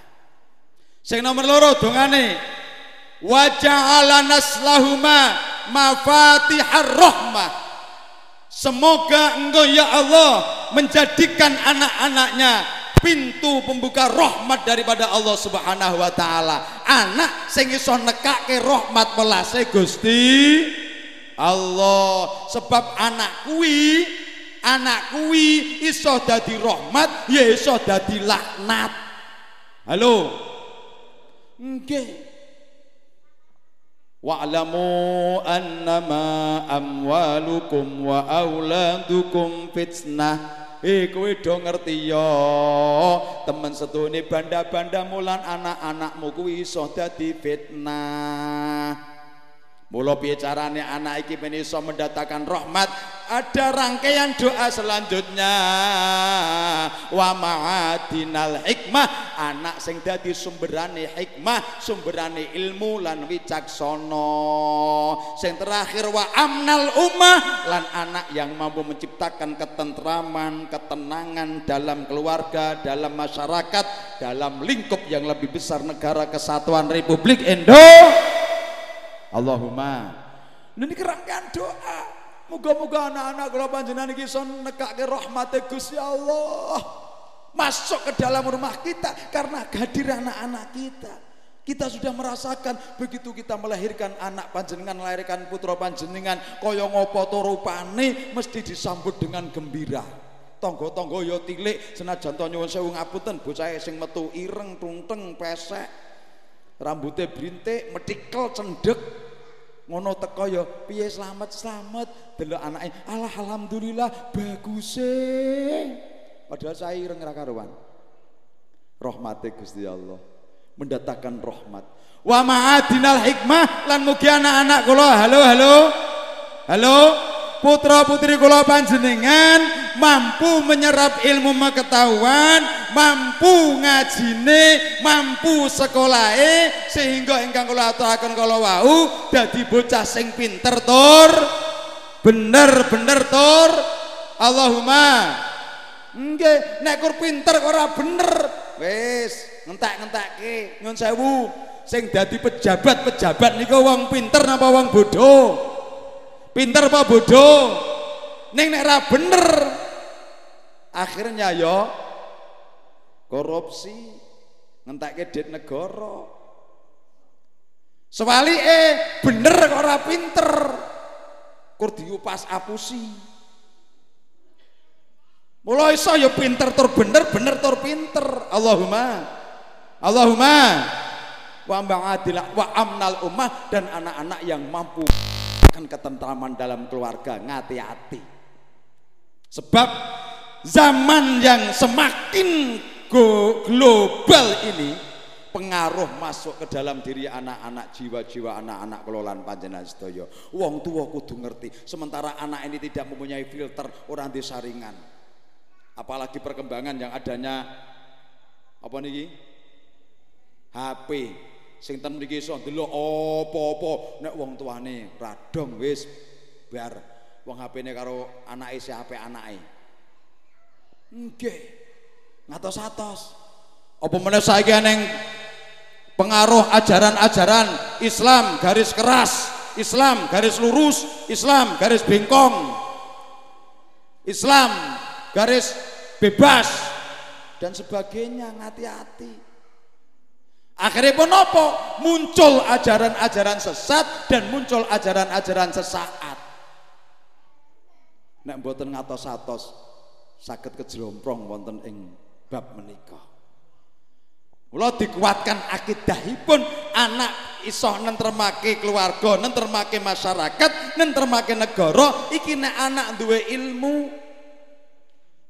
Sing nomor loro dongane wa ja'ala naslahuma mafatihar rahmah. Semoga engkau ya Allah menjadikan anak-anaknya pintu pembuka rahmat daripada Allah Subhanahu wa taala. Anak sing iso nekake rahmat welase Gusti Allah. Sebab anak kuwi anak kuwi iso dadi rahmat, ya iso dadi laknat. Halo. Nggih. Wa'lamu annama amwalukum wa auladukum fitnah. Eh kowe do ngerti ya, temen setune banda-banda mulan anak-anakmu kuwi iso dadi fitnah. Mula piye carane anak iki ben iso mendatangkan rahmat? Ada rangkaian doa selanjutnya. Wa ma'adinal hikmah, anak sing dadi sumberane hikmah, sumberane ilmu lan wicaksana. Sing terakhir wa amnal ummah lan anak yang mampu menciptakan ketentraman, ketenangan dalam keluarga, dalam masyarakat, dalam lingkup yang lebih besar negara kesatuan Republik Indonesia. Allahumma. Ini kerangkaian doa. Moga-moga anak-anak kula panjenengan iki iso nekake rahmate Gusti Allah. Masuk ke dalam rumah kita karena hadir anak-anak kita. Kita sudah merasakan begitu kita melahirkan anak panjenengan melahirkan putra panjenengan kaya ngopo to rupane mesti disambut dengan gembira. Tonggo-tonggo yo tilik senajan to nyuwun sewu ngapunten bocah sing metu ireng tungteng pesek rambutnya berintik metikel cendek ngono teko ya piye selamat selamat. Delok anake Allah alhamdulillah bagus padahal saya ireng ra karuan. Rahmate Gusti Allah. Mendatangkan rahmat. Wa ma'adinal hikmah lan mugi anak-anak kula. Halo halo. Halo putra putri kula panjenengan mampu menyerap ilmu pengetahuan, mampu ngajine, mampu sekolahe sehingga ingkang kula aturaken kala wau dadi bocah sing pinter tur. Bener-bener tur. Allahumma. Nggih nek kur pinter ora bener. Wis ngentek-ngentekke nyun sewu. Sing dadi pejabat-pejabat niku wong pinter napa wong bodoh pinter apa bodoh? Ning nek ra bener. Akhirnya yo korupsi ngentekke duit negara. Eh bener ora pinter. Kur diupas apusi. Mulai iso ya pinter tur bener, bener tur pinter. Allahumma. Allahumma. Wa ma'adilah wa amnal ummah dan anak-anak yang mampu menciptakan ketentraman dalam keluarga ngati-hati sebab zaman yang semakin global ini pengaruh masuk ke dalam diri anak-anak jiwa-jiwa anak-anak kelolaan panjenengan sedaya. Wong tua kudu ngerti sementara anak ini tidak mempunyai filter orang di saringan. Apalagi perkembangan yang adanya apa nih HP sing ten mriki iso ndelok apa-apa. Nek wong tuane radong wis. Bar wong HP-ne karo anake si HP anake. Nggih. Ngatos-atos. Apa meneh saiki neng pengaruh ajaran-ajaran Islam garis keras Islam garis lurus Islam garis bengkong Islam garis bebas dan sebagainya. Hati-hati Akhirnya pun apa? Muncul ajaran-ajaran sesat dan muncul ajaran-ajaran sesaat. Nek mboten ngatos-atos saged kejlomprong wonten ing bab menika. Kula dikuatkan akidahipun anak iso nentremake keluarga, nentremake masyarakat, nentremake negara iki nek anak duwe ilmu.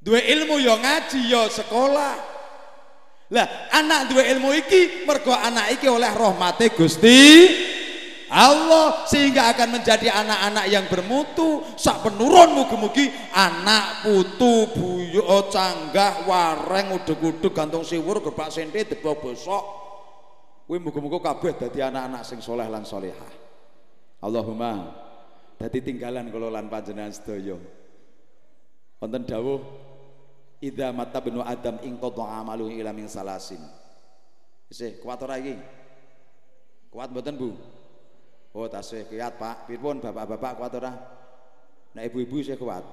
Duwe ilmu ya ngaji ya sekolah. Lah anak dua ilmu iki mergo anak iki oleh rahmate Gusti Allah sehingga akan menjadi anak-anak yang bermutu. Sak penurun mugi-mugi anak putu buyo canggah wareng udeg-udeg gantung siwur gerbak sente debok bosok. Kuwi muga-muga kabeh dadi anak-anak sing soleh lan solehah. Allahumma dadi tinggalan kula lan panjenengan sedaya. Wonten dawuh Idza mata benu Adam ing qadha amalu ila min salasin. Isih kuat ora iki? Kuat mboten, Bu? Oh, tasih kiat, Pak. Pirpun bapak-bapak kuat ora? Nek ibu-ibu isih kuat.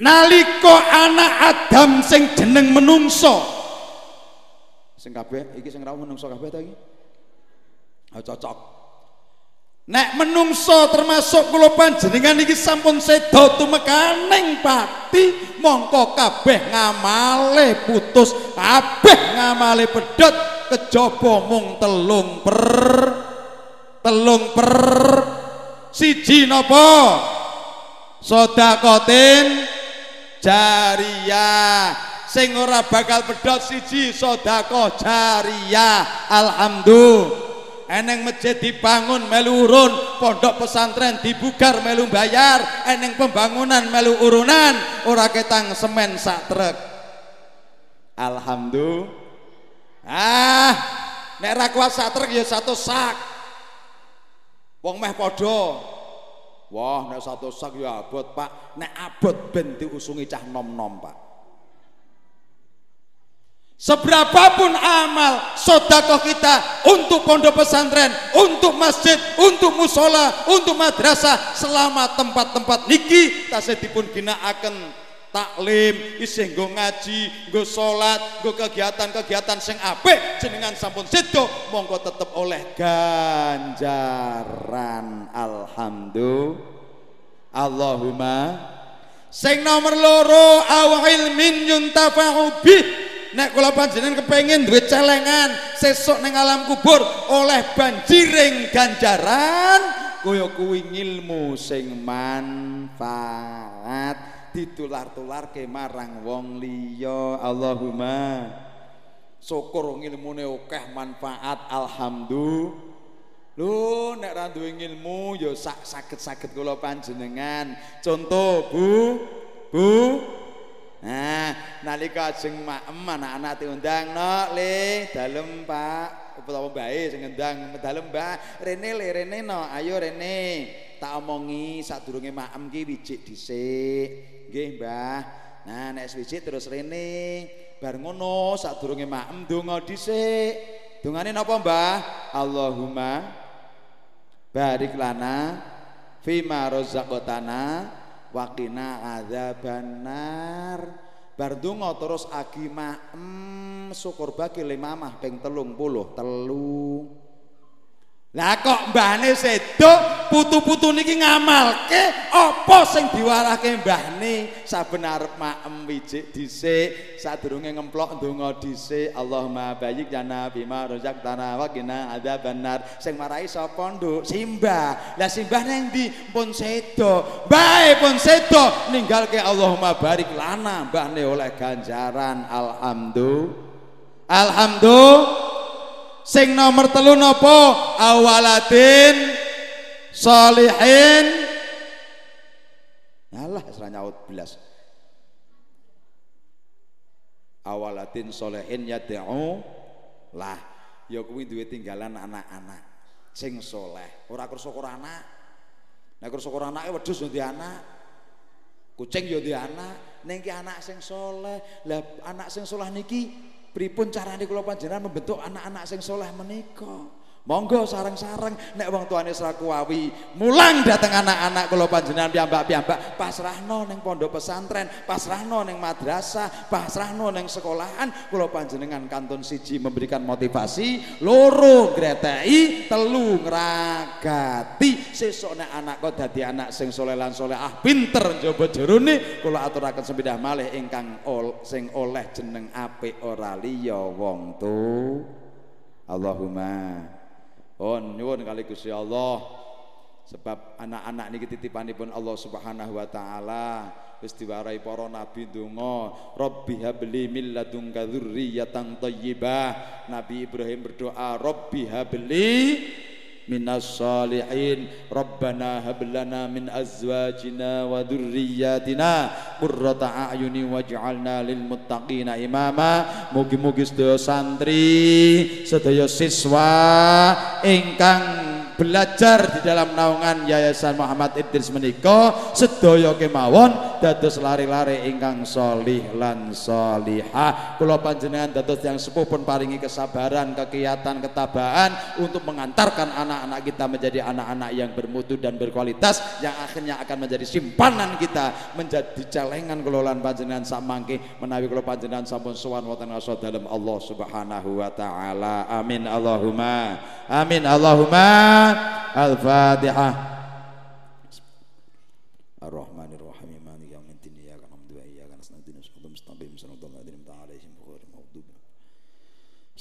Nalika anak Adam sing jeneng menungso. Sing kabeh iki sing ra menungso kabeh ta iki? Oh, cocok. Nek menungso termasuk kula panjenengan iki sampun sedo tumekaning pati mongko kabeh ngamale putus kabeh ngamale pedhot kejaba mung telung per telung per. Siji napa? Sodakotin jariyah. Sing ora bakal pedhot siji sedekah jariyah. Alhamdulillah eneng masjid dibangun melu urun. Pondok pesantren dibugar melu bayar eneng pembangunan melu urunan. Ora ketang semen sak truk alhamdulillah ah nek ra kuat sak truk ya satu sak. Wong meh padha. Wah, nek satu sak ya abot, Pak. Nek abot ben diusungi cah nom-nom, Pak. Seberapapun amal sodako kita untuk pondok pesantren, untuk masjid, untuk musola, untuk madrasah, selama tempat-tempat niki tasih dipun ginakaken taklim, isih nggo ngaji, nggo salat, nggo kegiatan-kegiatan sing apik jenengan sampun sedo monggo tetep oleh ganjaran. Alhamdulillah. Allahumma sing nomor loro aw ilmin yuntafa'u bih nek kula panjenengan kepengin duwe celengan sesuk ning alam kubur oleh banjiring ganjaran kaya kuwi ilmu sing manfaat ditular-tularke marang wong liya Allahumma syukur ilmune akeh manfaat alhamdulillah Lho nek ra duwe ilmu ya sak saged-saged kula panjenengan. Contoh, Bu. Bu. Nah, nalika ajeng maem anak-anak diundang, "Nok, Le, dalem, Pak." Utawa mbae sing ngendang, "Dalem, Mbak. Rene le, Rene no. Ayo Rene." Tak omongi sadurunge maem ki wijik dhisik. Nggih, Mbah. Nah, nek wijik terus Rene. Bar ngono sadurunge maem donga dhisik. Dungane napa, Mbah? Allahumma barik lana fima razaqtana waqina adzabannar bar donga terus agi maem syukur bagi limamah ping telung puluh telu lah kok mbahne sedo putu-putu niki ngamalke apa sing diwarahke mbahne? Saben arep maem wijik dhisik sadurunge ngemplok ndonga dhisik. Allahumma bayyik jana bima razaqtana wa qina adzabannar. Sing marai sapa nduk? Simbah. Lah simbah nang ndi? Pun sedo bae pun sedo ninggalke Allahumma barik lana mbahne oleh ganjaran. Alhamdulillah alhamdulillah sing nomor telu nopo? Awalatin solihin Alah serah nyaut belas. Awalatin solihin yad'u lah. Ya kuwi duwe tinggalan anak-anak. Sing soleh. Ora kersa anak. Nek kersa anake wedhus yo anak. Kucing yo anak. Ning anak sing soleh. Lah anak sing soleh niki pripun carane kula panjenengan membentuk anak-anak sing soleh menika monggo sarang-sarang nek wong tuane ora kuwawi mulang dateng anak-anak kula panjenengan piyambak-piyambak. Pasrahno ning pondok pesantren pasrahno ning madrasah pasrahno ning sekolahan. Kula panjenengan kantun siji memberikan motivasi loro greteki telu ngragati. Sesuk nek anak kok dadi anak sing soleh lan ah pinter njaba jerone. Kula aturaken sepidah malih ingkang ol, sing oleh jeneng apik ora liya wong tu. Allahumma Pun nyuwun kali Gusti Allah. Sebab anak-anak niki titipanipun Allah Subhanahu wa taala. Wis diwarai para nabi donga Rabbi habli min ladunka dzurriyyatan thayyibah Nabi Ibrahim berdoa Rabbi habli minas salihin. Rabbana hablana min azwajina wa dhurriyyatina qurrata a'yuni waj'alna lil muttaqina imama. Mugi-mugi sedaya santri sedaya siswa ingkang belajar di dalam naungan Yayasan Muhammad Idris menika sedaya kemawon dados lari-lari ingkang solih lan solihah. Kula panjenengan dados yang sepuh pun paringi kesabaran kegiatan ketabaan untuk mengantarkan anak-anak kita menjadi anak-anak yang bermutu dan berkualitas yang akhirnya akan menjadi simpanan kita menjadi celengan kelolaan panjenengan samangke menawi kula panjenengan sampun sowan wonten asa dalam Allah Subhanahu wa taala. Amin Allahumma amin Allahumma al-fatihah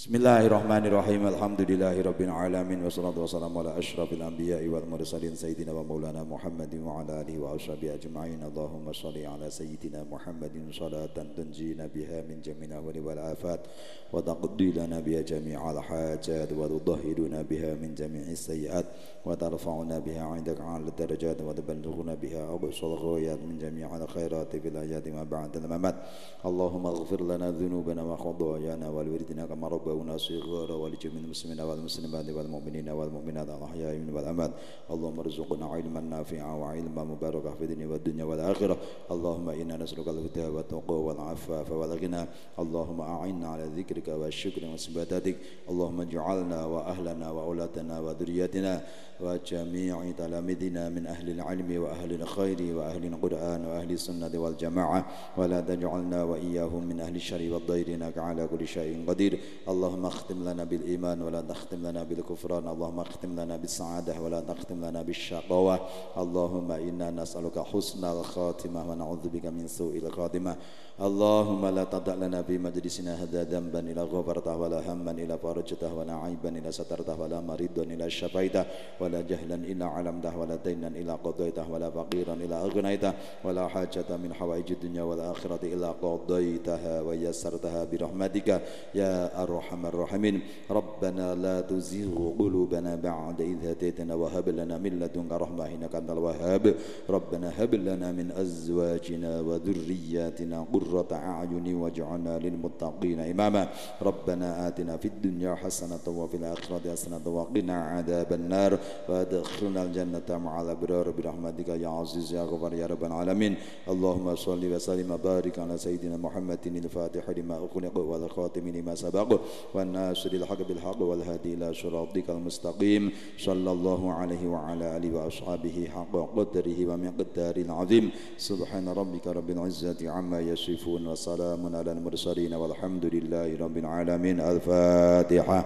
Bismillahirrahmanirrahim Alhamdulillahi Rabbil Alamin Wassalatu wassalamu ala ashrafil anbiya'i wal mursalin Sayyidina wa maulana Muhammadin wa ala alihi wa ashabihi ajma'in Allahumma salli ala Sayyidina Muhammadin Salatan tunjina biha min jami'na wa wal afat Wa taqdi lana biha jami'al hajat Wa tudahhiruna biha min jami'is sayyiat Wa tarfa'una biha 'indaka 'ala darajat Wa tuballighuna biha aqsal ghayat min jami'al khairati fil ayati ma ba'da al-mamat Allahumma ighfir lana dhunubana wa khadayana wal wirdina kama ربنا صغارا ولجميع المسلمين والمسلمات والمؤمنين والمؤمنات الأحياء منهم والأموات اللهم ارزقنا علما نافعا وعلما مباركا في الدنيا والدنيا والآخرة. اللهم إنا نسألك الهدى والتقوى والعفاف والغنى. اللهم أعنا على ذكرك والشكر وعبادتك اللهم اجعلنا وأهلنا وأولادنا وذريتنا وجميع تلاميذنا من أهل العلم وأهل الخير وأهل القرآن وأهل السنة والجماعة. ولا تجعلنا وإياهم من أهل الشر والضير إنك على كل شيء قدير. اللهم اختم لنا بالإيمان ولا تختم لنا بالكفران. اللهم اختم لنا بالسعادة ولا تختم لنا بالشقاوة اللهم إنا نسألك حسن الخاتمة ونعوذ بك من سوء الخاتمة. اللهم لا تدع لنا في مجلسنا هذا ذنبا إلى غفرته ولا هما إلى فرجته ولا عيبا إلى سترته ولا مريضا إلى شفيته ولا جهلا إلا علمته ولا دينا إلى قضيته ولا فقيرا إلى أغنيته ولا حاجة من حوائج الدنيا والآخرة إلا قضيتها ويسرتها برحمتك. يا أرحم الراحمين ربنا لا تزغ قلوبنا بعد إذ هديتنا وهب لنا من لدنك رحمة إنك أنت الوهاب. ربنا هب لنا من أزواجنا وذرياتنا قرة أعين واجعلنا للمتقين إماما. ربنا آتنا في الدنيا حسنة وفي الآخرة حسنة وقنا عذاب النار. وادخلنا الجنة مع الأبرار برحمتك يا عزيز يا غفار يا رب العالمين. اللهم صل وسلم وبارك على سيدنا محمد الفاتح لما أخلق والخاتم لما سبق. والناصر الحق بالحق والهادي إلى صراطك المستقيم صلى الله عليه وعلى آله وأصحابه حق قدره ومقدار العظيم. سبحان ربك رب العزة عما يصفون وسلام على المرسلين والحمد لله رب العالمين. الفاتحة.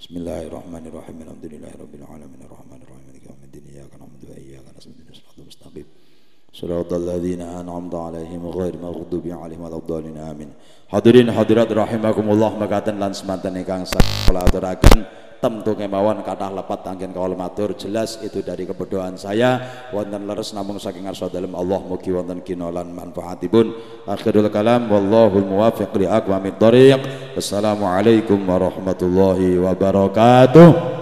بسم الله الرحمن الرحيم. الحمد لله رب العالمين. الرحمن الرحيم. مالك يوم الدين. إياك نعبد وإياك نستعين. اهدنا الصراط المستقيم صراط الذين أنعمت عليهم غير المغضوب عليهم ولا الضالين آمين Hadirin hadirat rahimakumullah mekaten lan semanten ingkang sakula aturaken temtu kemawon kathah lepat anggen kawula matur jelas itu dari kebodohan saya wonten leres namung saking ngarsa dalem Allah mugi wonten kina lan manfaatipun akhirul kalam wallahul muwaffiq li aqwamit thoriq assalamualaikum warahmatullahi wabarakatuh